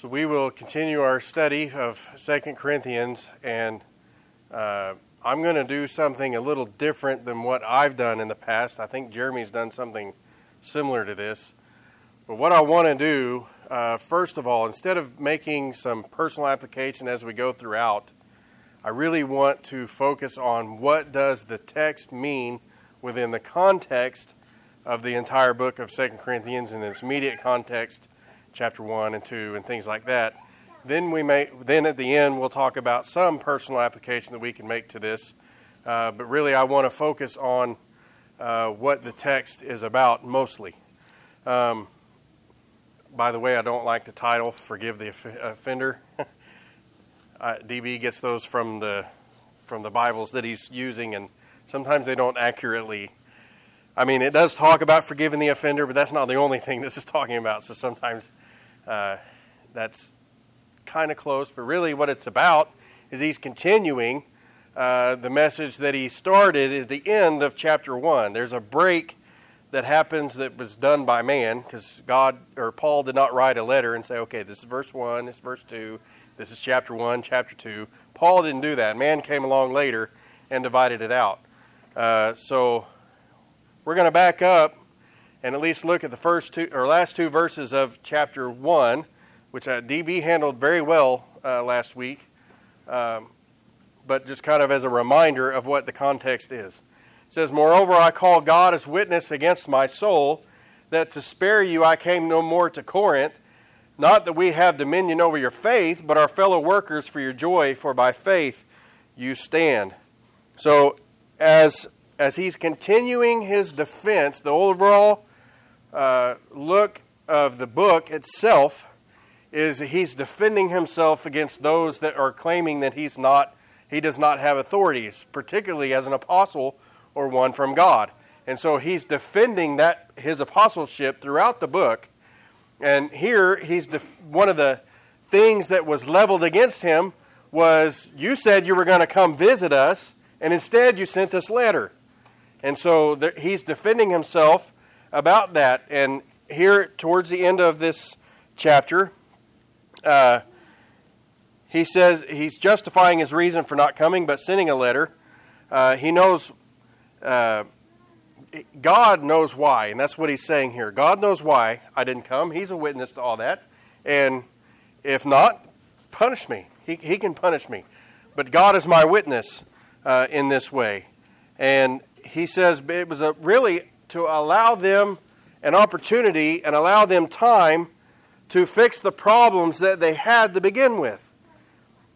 So we will continue our study of Second Corinthians, and uh, I'm going to do something a little different than what I've done in the past. I think Jeremy's done something similar to this. But what I want to do, uh, first of all, instead of making some personal application as we go throughout, I really want to focus on what does the text mean within the context of the entire book of Second Corinthians in its immediate context, chapter 1 and 2 and things like that. Then we may then at the end we'll talk about some personal application that we can make to this. Uh, but really I want to focus on uh, what the text is about mostly. Um, by the way, I don't like the title "Forgive the Offender." uh, DB gets those from the from the Bibles that he's using, and sometimes they don't accurately. I mean, it does talk about forgiving the offender, but that's not the only thing this is talking about. So sometimes uh, that's kind of close, but really what it's about is he's continuing uh, the message that he started at the end of chapter 1. There's a break that happens that was done by man because God or Paul did not write a letter and say, okay, this is verse 1, this is verse 2, this is chapter 1, chapter 2. Paul didn't do that. Man came along later and divided it out. Uh, so we're going to back up and at least look at the first two or last two verses of chapter 1, which uh, DB handled very well uh, last week, um, but just kind of as a reminder of what the context is. It says, Moreover, I call God as witness against my soul that to spare you I came no more to Corinth. Not that we have dominion over your faith, but our fellow workers for your joy, for by faith you stand. So, as, as he's continuing his defense, the overall uh, look of the book itself is he's defending himself against those that are claiming that he's not, he does not have authorities, particularly as an apostle or one from God. And so he's defending that his apostleship throughout the book. And here he's def- one of the things that was leveled against him was you said you were going to come visit us, and instead you sent this letter. And so there, he's defending himself about that. And here, towards the end of this chapter, uh, he says he's justifying his reason for not coming, but sending a letter. Uh, he knows uh, God knows why, and that's what he's saying here. God knows why I didn't come. He's a witness to all that. And if not, punish me. He, he can punish me. But God is my witness uh, in this way. And he says it was a, really to allow them an opportunity and allow them time to fix the problems that they had to begin with.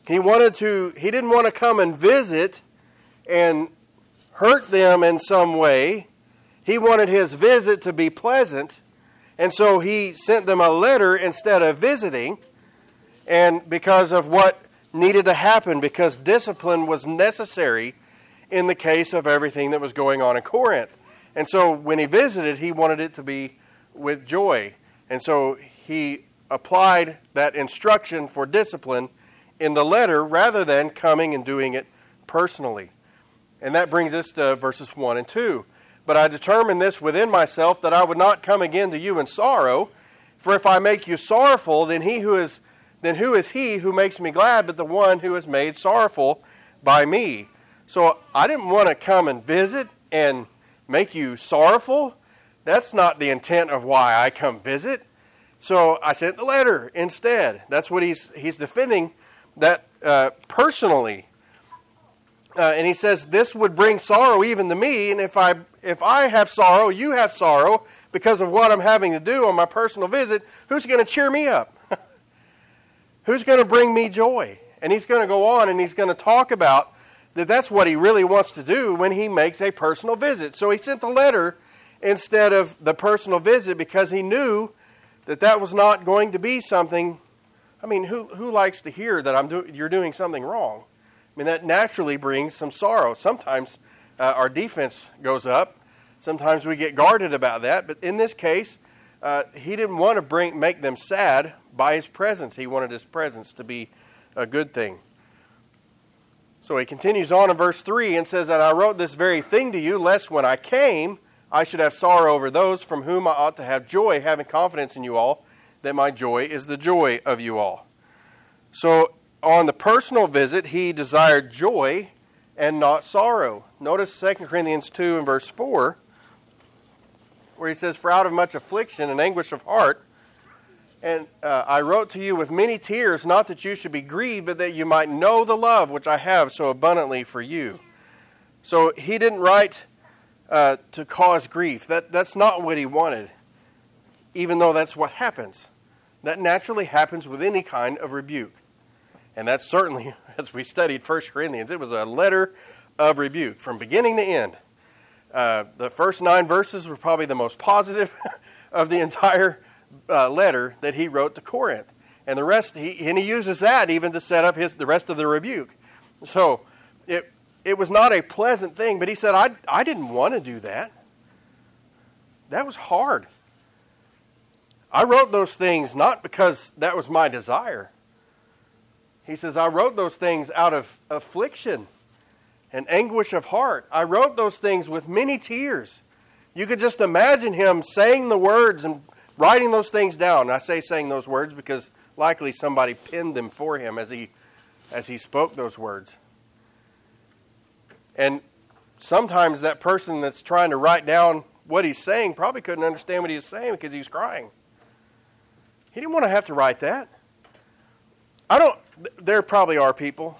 He wanted to, he didn't want to come and visit and hurt them in some way. He wanted his visit to be pleasant, and so he sent them a letter instead of visiting, and because of what needed to happen, because discipline was necessary in the case of everything that was going on in Corinth. And so when he visited, he wanted it to be with joy. And so he applied that instruction for discipline in the letter rather than coming and doing it personally. And that brings us to verses 1 and 2. But I determined this within myself that I would not come again to you in sorrow, for if I make you sorrowful, then he who is then who is he who makes me glad but the one who is made sorrowful by me? So I didn't want to come and visit and make you sorrowful. That's not the intent of why I come visit. So I sent the letter instead. That's what he's he's defending that uh, personally uh, and he says, This would bring sorrow even to me, and if I, if I have sorrow, you have sorrow because of what I'm having to do on my personal visit, who's going to cheer me up? who's going to bring me joy? And he's going to go on and he's going to talk about that that's what he really wants to do when he makes a personal visit. So he sent the letter instead of the personal visit because he knew that that was not going to be something. I mean, who, who likes to hear that I'm do, you're doing something wrong? I mean, that naturally brings some sorrow. Sometimes uh, our defense goes up. Sometimes we get guarded about that. But in this case, uh, he didn't want to bring, make them sad by his presence. He wanted his presence to be a good thing. So he continues on in verse 3 and says, And I wrote this very thing to you, lest when I came, I should have sorrow over those from whom I ought to have joy, having confidence in you all, that my joy is the joy of you all. So, on the personal visit, he desired joy and not sorrow. Notice 2 Corinthians 2 and verse 4, where he says, For out of much affliction and anguish of heart, and uh, I wrote to you with many tears, not that you should be grieved, but that you might know the love which I have so abundantly for you. So he didn't write uh, to cause grief. That, that's not what he wanted, even though that's what happens. That naturally happens with any kind of rebuke. And that's certainly, as we studied 1 Corinthians, it was a letter of rebuke from beginning to end. Uh, the first nine verses were probably the most positive of the entire uh, letter that he wrote to Corinth. And the rest, he, and he uses that even to set up his, the rest of the rebuke. So it, it was not a pleasant thing, but he said, I, I didn't want to do that. That was hard. I wrote those things not because that was my desire. He says, I wrote those things out of affliction and anguish of heart. I wrote those things with many tears. You could just imagine him saying the words and writing those things down. I say saying those words because likely somebody penned them for him as he as he spoke those words. And sometimes that person that's trying to write down what he's saying probably couldn't understand what he was saying because he was crying. He didn't want to have to write that. I don't there probably are people.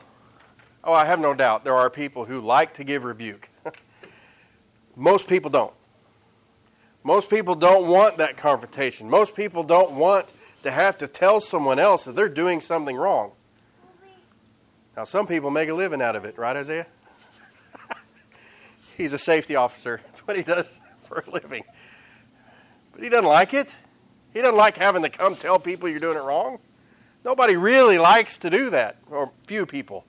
Oh, I have no doubt there are people who like to give rebuke. Most people don't. Most people don't want that confrontation. Most people don't want to have to tell someone else that they're doing something wrong. Now, some people make a living out of it, right, Isaiah? He's a safety officer. That's what he does for a living. But he doesn't like it. He doesn't like having to come tell people you're doing it wrong. Nobody really likes to do that, or few people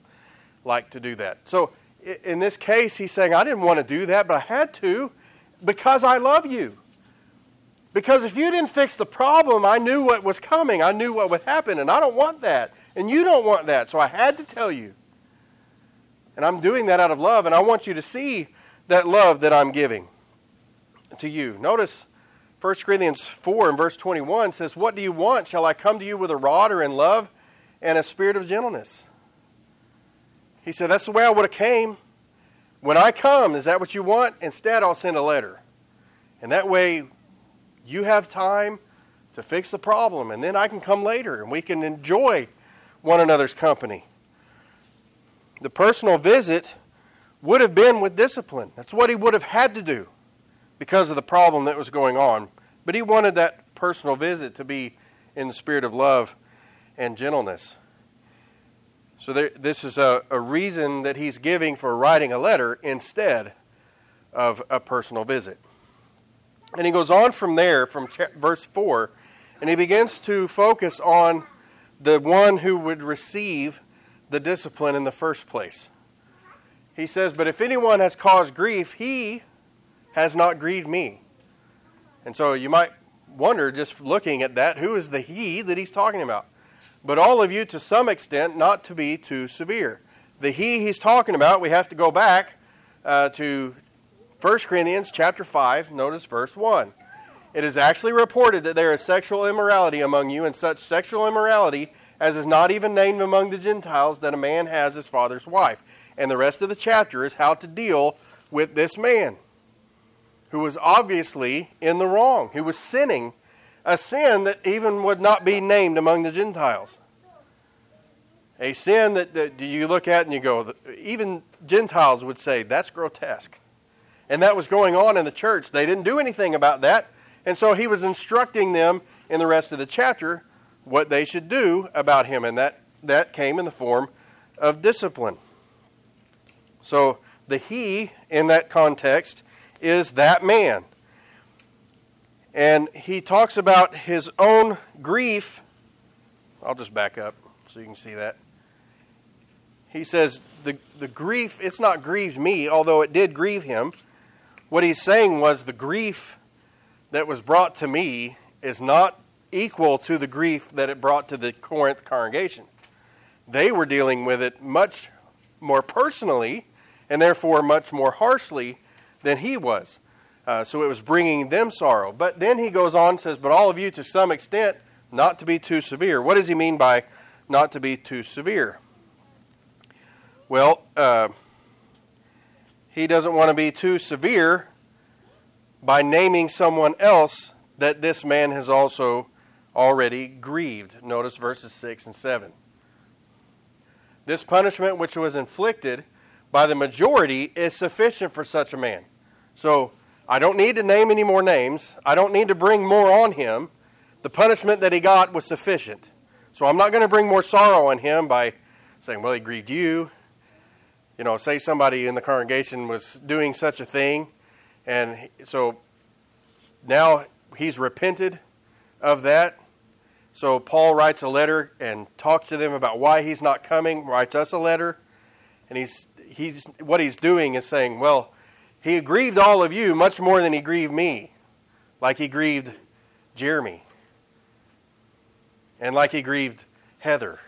like to do that. So, in this case, he's saying, I didn't want to do that, but I had to because I love you. Because if you didn't fix the problem, I knew what was coming. I knew what would happen, and I don't want that. And you don't want that. So I had to tell you. And I'm doing that out of love, and I want you to see that love that I'm giving to you. Notice 1 Corinthians 4 and verse 21 says, What do you want? Shall I come to you with a rod or in love and a spirit of gentleness? He said, That's the way I would have came. When I come, is that what you want? Instead, I'll send a letter. And that way, you have time to fix the problem, and then I can come later and we can enjoy one another's company. The personal visit would have been with discipline. That's what he would have had to do because of the problem that was going on. But he wanted that personal visit to be in the spirit of love and gentleness. So there, this is a, a reason that he's giving for writing a letter instead of a personal visit. And he goes on from there, from verse 4, and he begins to focus on the one who would receive the discipline in the first place. He says, But if anyone has caused grief, he has not grieved me. And so you might wonder, just looking at that, who is the he that he's talking about? But all of you, to some extent, not to be too severe. The he he's talking about, we have to go back uh, to 1 Corinthians chapter 5, notice verse 1. It is actually reported that there is sexual immorality among you, and such sexual immorality as is not even named among the Gentiles, that a man has his father's wife. And the rest of the chapter is how to deal with this man who was obviously in the wrong, who was sinning, a sin that even would not be named among the Gentiles. A sin that, that you look at and you go, even Gentiles would say, that's grotesque. And that was going on in the church. They didn't do anything about that. And so he was instructing them in the rest of the chapter what they should do about him. And that, that came in the form of discipline. So the he in that context is that man. And he talks about his own grief. I'll just back up so you can see that. He says, the, the grief, it's not grieved me, although it did grieve him. What he's saying was the grief that was brought to me is not equal to the grief that it brought to the Corinth congregation. They were dealing with it much more personally and therefore much more harshly than he was. Uh, so it was bringing them sorrow. But then he goes on and says, But all of you, to some extent, not to be too severe. What does he mean by not to be too severe? Well, uh, he doesn't want to be too severe by naming someone else that this man has also already grieved. Notice verses 6 and 7. This punishment which was inflicted by the majority is sufficient for such a man. So I don't need to name any more names. I don't need to bring more on him. The punishment that he got was sufficient. So I'm not going to bring more sorrow on him by saying, well, he grieved you. You know, say somebody in the congregation was doing such a thing. And so now he's repented of that. So Paul writes a letter and talks to them about why he's not coming, writes us a letter. And he's, he's, what he's doing is saying, well, he grieved all of you much more than he grieved me, like he grieved Jeremy, and like he grieved Heather,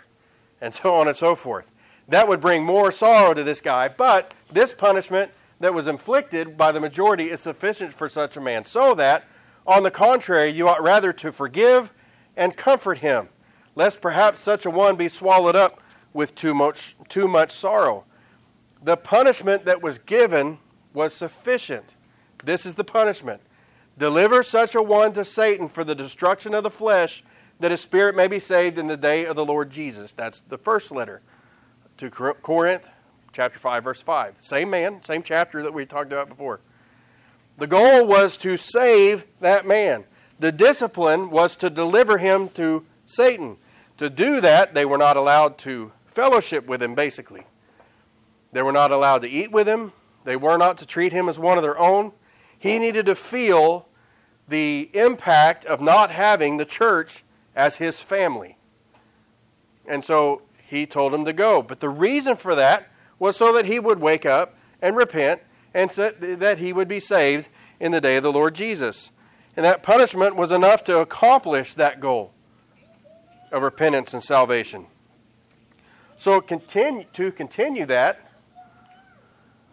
and so on and so forth. That would bring more sorrow to this guy, but this punishment that was inflicted by the majority is sufficient for such a man, so that, on the contrary, you ought rather to forgive and comfort him, lest perhaps such a one be swallowed up with too much, too much sorrow. The punishment that was given was sufficient. This is the punishment. Deliver such a one to Satan for the destruction of the flesh, that his spirit may be saved in the day of the Lord Jesus. That's the first letter to Corinth, chapter 5, verse 5. Same man, same chapter that we talked about before. The goal was to save that man. The discipline was to deliver him to Satan. To do that, they were not allowed to fellowship with him, basically. They were not allowed to eat with him. They were not to treat him as one of their own. He needed to feel the impact of not having the church as his family. And so he told him to go. But the reason for that was so that he would wake up and repent and so that he would be saved in the day of the Lord Jesus. And that punishment was enough to accomplish that goal of repentance and salvation. So continue, to continue that,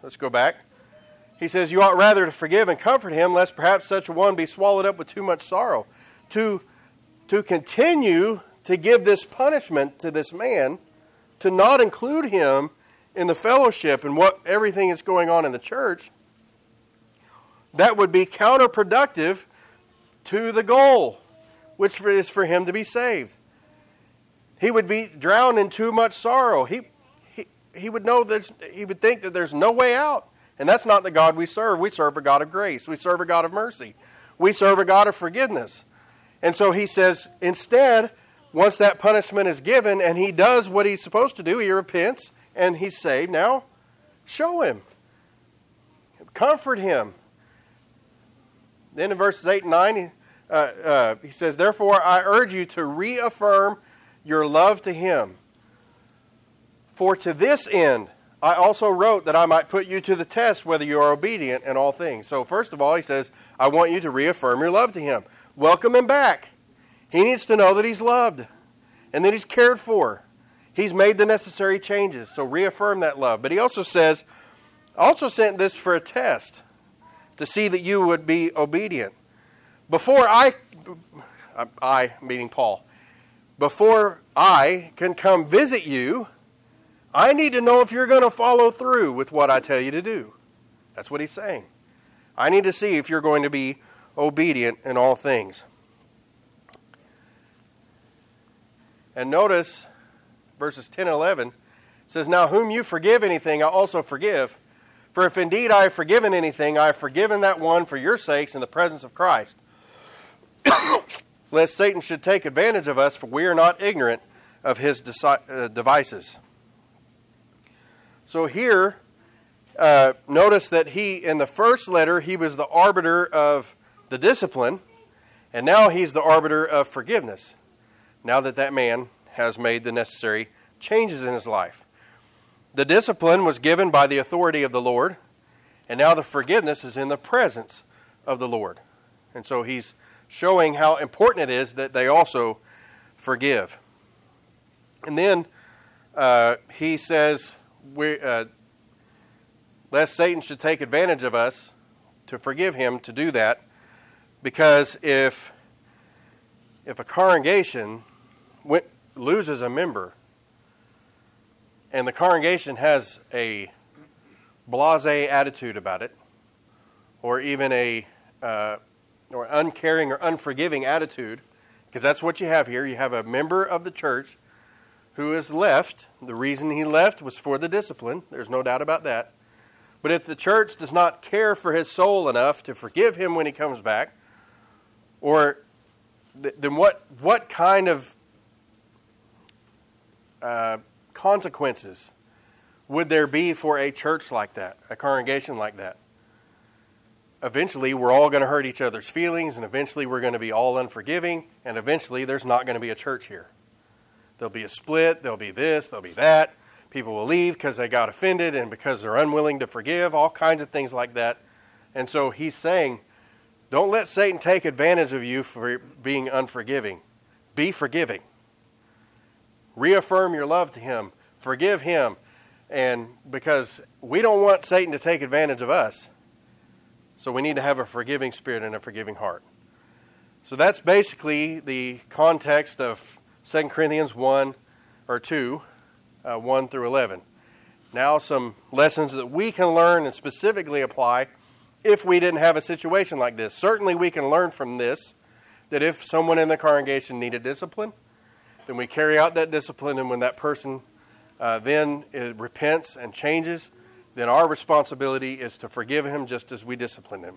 let's go back. He says, You ought rather to forgive and comfort him, lest perhaps such a one be swallowed up with too much sorrow. To, to continue to give this punishment to this man, to not include him in the fellowship and what everything is going on in the church, that would be counterproductive to the goal, which is for him to be saved. He would be drowned in too much sorrow. He, he, he would know that he would think that there's no way out. And that's not the God we serve. We serve a God of grace. We serve a God of mercy. We serve a God of forgiveness. And so he says, instead, once that punishment is given and he does what he's supposed to do, he repents and he's saved. Now, show him, comfort him. Then in verses 8 and 9, uh, uh, he says, Therefore, I urge you to reaffirm your love to him. For to this end, I also wrote that I might put you to the test whether you are obedient in all things. So, first of all, he says, I want you to reaffirm your love to him. Welcome him back. He needs to know that he's loved and that he's cared for. He's made the necessary changes, so reaffirm that love. But he also says, also sent this for a test to see that you would be obedient. Before I, I meaning Paul, before I can come visit you, I need to know if you're going to follow through with what I tell you to do. That's what he's saying. I need to see if you're going to be obedient in all things. And notice verses 10 and 11 says, Now whom you forgive anything, I also forgive. For if indeed I have forgiven anything, I have forgiven that one for your sakes in the presence of Christ. Lest Satan should take advantage of us, for we are not ignorant of his uh, devices. So here, uh, notice that he, in the first letter, he was the arbiter of the discipline, and now he's the arbiter of forgiveness, now that that man has made the necessary changes in his life. The discipline was given by the authority of the Lord, and now the forgiveness is in the presence of the Lord. And so he's showing how important it is that they also forgive. And then uh, he says, we, uh, lest Satan should take advantage of us to forgive him to do that, because if if a congregation went, loses a member and the congregation has a blase attitude about it, or even a uh, or uncaring or unforgiving attitude, because that's what you have here. You have a member of the church who is left. The reason he left was for the discipline. There's no doubt about that. But if the church does not care for his soul enough to forgive him when he comes back, or then what, what kind of uh, consequences would there be for a church like that, a congregation like that? Eventually, we're all going to hurt each other's feelings, and eventually, we're going to be all unforgiving, and eventually, there's not going to be a church here. There'll be a split, there'll be this, there'll be that. People will leave because they got offended and because they're unwilling to forgive, all kinds of things like that. And so he's saying, don't let Satan take advantage of you for being unforgiving. Be forgiving. Reaffirm your love to him. Forgive him. And because we don't want Satan to take advantage of us, so we need to have a forgiving spirit and a forgiving heart. So that's basically the context of 2 Corinthians 1 or 2, uh, 1 through 11. Now, some lessons that we can learn and specifically apply if we didn't have a situation like this. Certainly, we can learn from this that if someone in the congregation needed discipline, then we carry out that discipline, and when that person uh, then repents and changes, then our responsibility is to forgive him just as we discipline him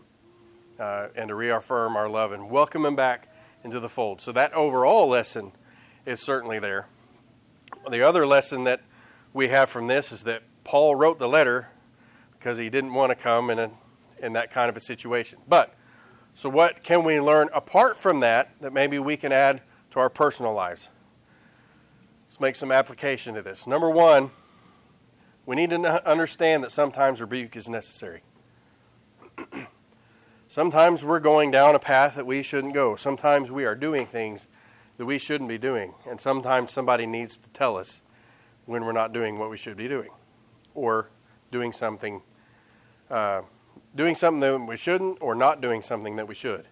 uh, and to reaffirm our love and welcome him back into the fold. So, that overall lesson is certainly there. The other lesson that we have from this is that Paul wrote the letter because he didn't want to come in a in that kind of a situation. But, so what can we learn apart from that that maybe we can add to our personal lives? Let's make some application to this. Number one, we need to understand that sometimes rebuke is necessary. sometimes we're going down a path that we shouldn't go. Sometimes we are doing things that we shouldn't be doing. And sometimes somebody needs to tell us when we're not doing what we should be doing or doing something uh, doing something that we shouldn't or not doing something that we should.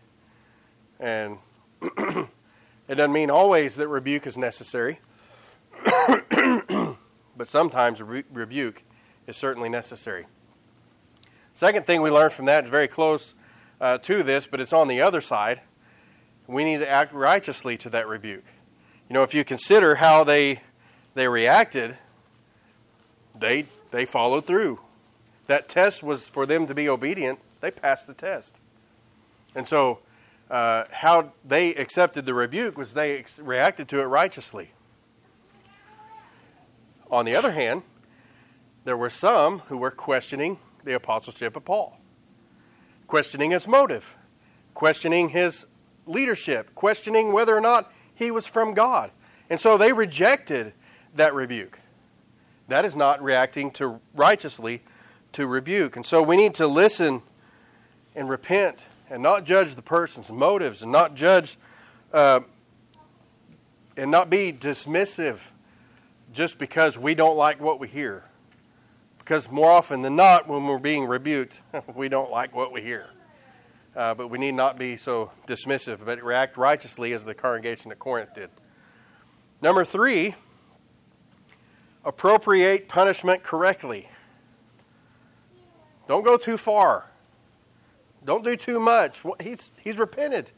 And it doesn't mean always that rebuke is necessary, but sometimes re- rebuke is certainly necessary. Second thing we learn from that is very close uh, to this, but it's on the other side. We need to act righteously to that rebuke. You know, if you consider how they they reacted, they they followed through that test was for them to be obedient. They passed the test. And so, uh, how they accepted the rebuke was they ex- reacted to it righteously. On the other hand, there were some who were questioning the apostleship of Paul, questioning his motive, questioning his leadership, questioning whether or not he was from God. And so they rejected that rebuke. That is not reacting to righteously to rebuke. And so we need to listen and repent and not judge the person's motives and not judge uh, and not be dismissive just because we don't like what we hear. Because more often than not, when we're being rebuked, we don't like what we hear. Uh, but we need not be so dismissive, but react righteously as the congregation at Corinth did. Number three, appropriate punishment correctly. Don't go too far. Don't do too much. He's, he's repented.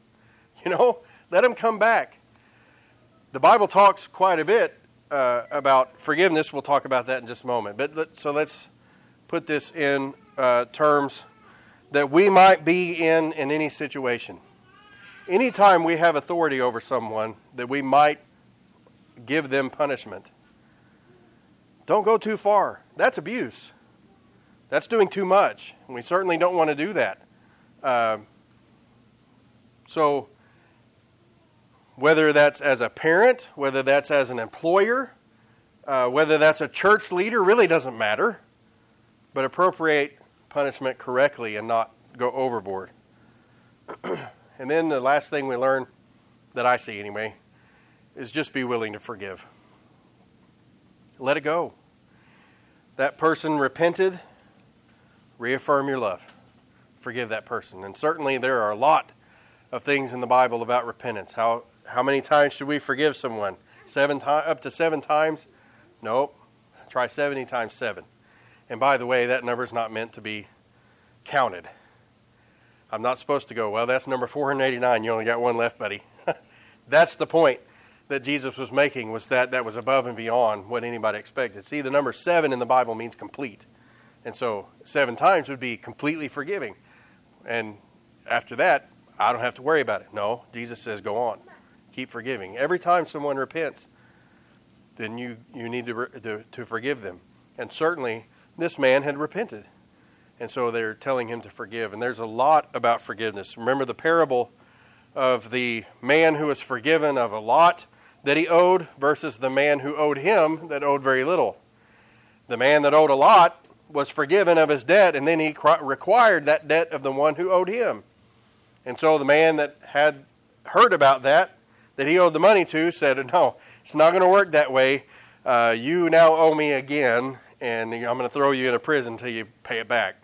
You know, let him come back. The Bible talks quite a bit uh, about forgiveness. We'll talk about that in just a moment. But let, so let's put this in uh, terms that we might be in in any situation. Anytime we have authority over someone, that we might give them punishment. Don't go too far. That's abuse. That's doing too much. We certainly don't want to do that. Uh, so, whether that's as a parent, whether that's as an employer, uh, whether that's a church leader, really doesn't matter. But appropriate punishment correctly and not go overboard. and then the last thing we learn, that I see anyway, is just be willing to forgive. Let it go. That person repented reaffirm your love. Forgive that person. And certainly there are a lot of things in the Bible about repentance, how, How many times should we forgive someone? Seven times, up to seven times? Nope. Try 70 times seven. And by the way, that number is not meant to be counted. I'm not supposed to go, well, that's number 489. You only got one left, buddy. that's the point that Jesus was making was that that was above and beyond what anybody expected. See, the number seven in the Bible means complete. And so seven times would be completely forgiving. And after that, I don't have to worry about it. No, Jesus says, go on. Keep forgiving. Every time someone repents, then you, you need to, to, to forgive them. And certainly, this man had repented. And so they're telling him to forgive. And there's a lot about forgiveness. Remember the parable of the man who was forgiven of a lot that he owed versus the man who owed him that owed very little. The man that owed a lot was forgiven of his debt, and then he required that debt of the one who owed him. And so the man that had heard about that, that he owed the money to, said, No, it's not going to work that way. Uh, you now owe me again, and I'm going to throw you in a prison until you pay it back.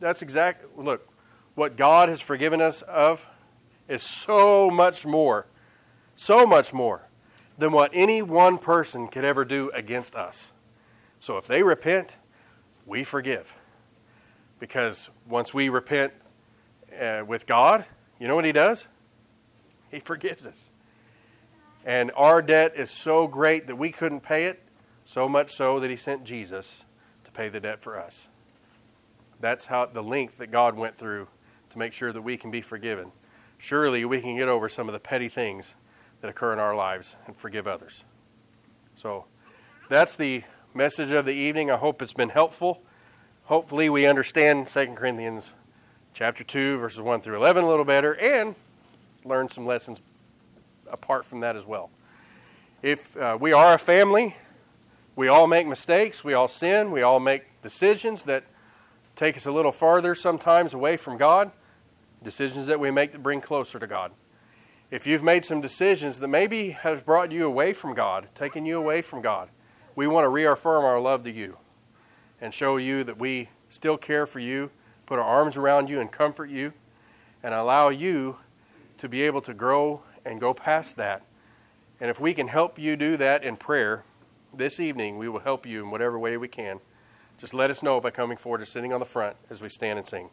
That's exact. Look, what God has forgiven us of is so much more, so much more than what any one person could ever do against us. So if they repent, we forgive. Because once we repent uh, with God, you know what He does? He forgives us. And our debt is so great that we couldn't pay it, so much so that He sent Jesus to pay the debt for us. That's how the length that God went through to make sure that we can be forgiven. Surely we can get over some of the petty things that occur in our lives and forgive others. So that's the message of the evening. I hope it's been helpful. Hopefully we understand 2 Corinthians chapter 2 verses 1 through 11 a little better and learn some lessons apart from that as well. If uh, we are a family, we all make mistakes, we all sin, we all make decisions that take us a little farther sometimes away from God, decisions that we make that bring closer to God. If you've made some decisions that maybe have brought you away from God, taken you away from God, we want to reaffirm our love to you and show you that we still care for you, put our arms around you and comfort you, and allow you to be able to grow and go past that. And if we can help you do that in prayer this evening, we will help you in whatever way we can. Just let us know by coming forward or sitting on the front as we stand and sing.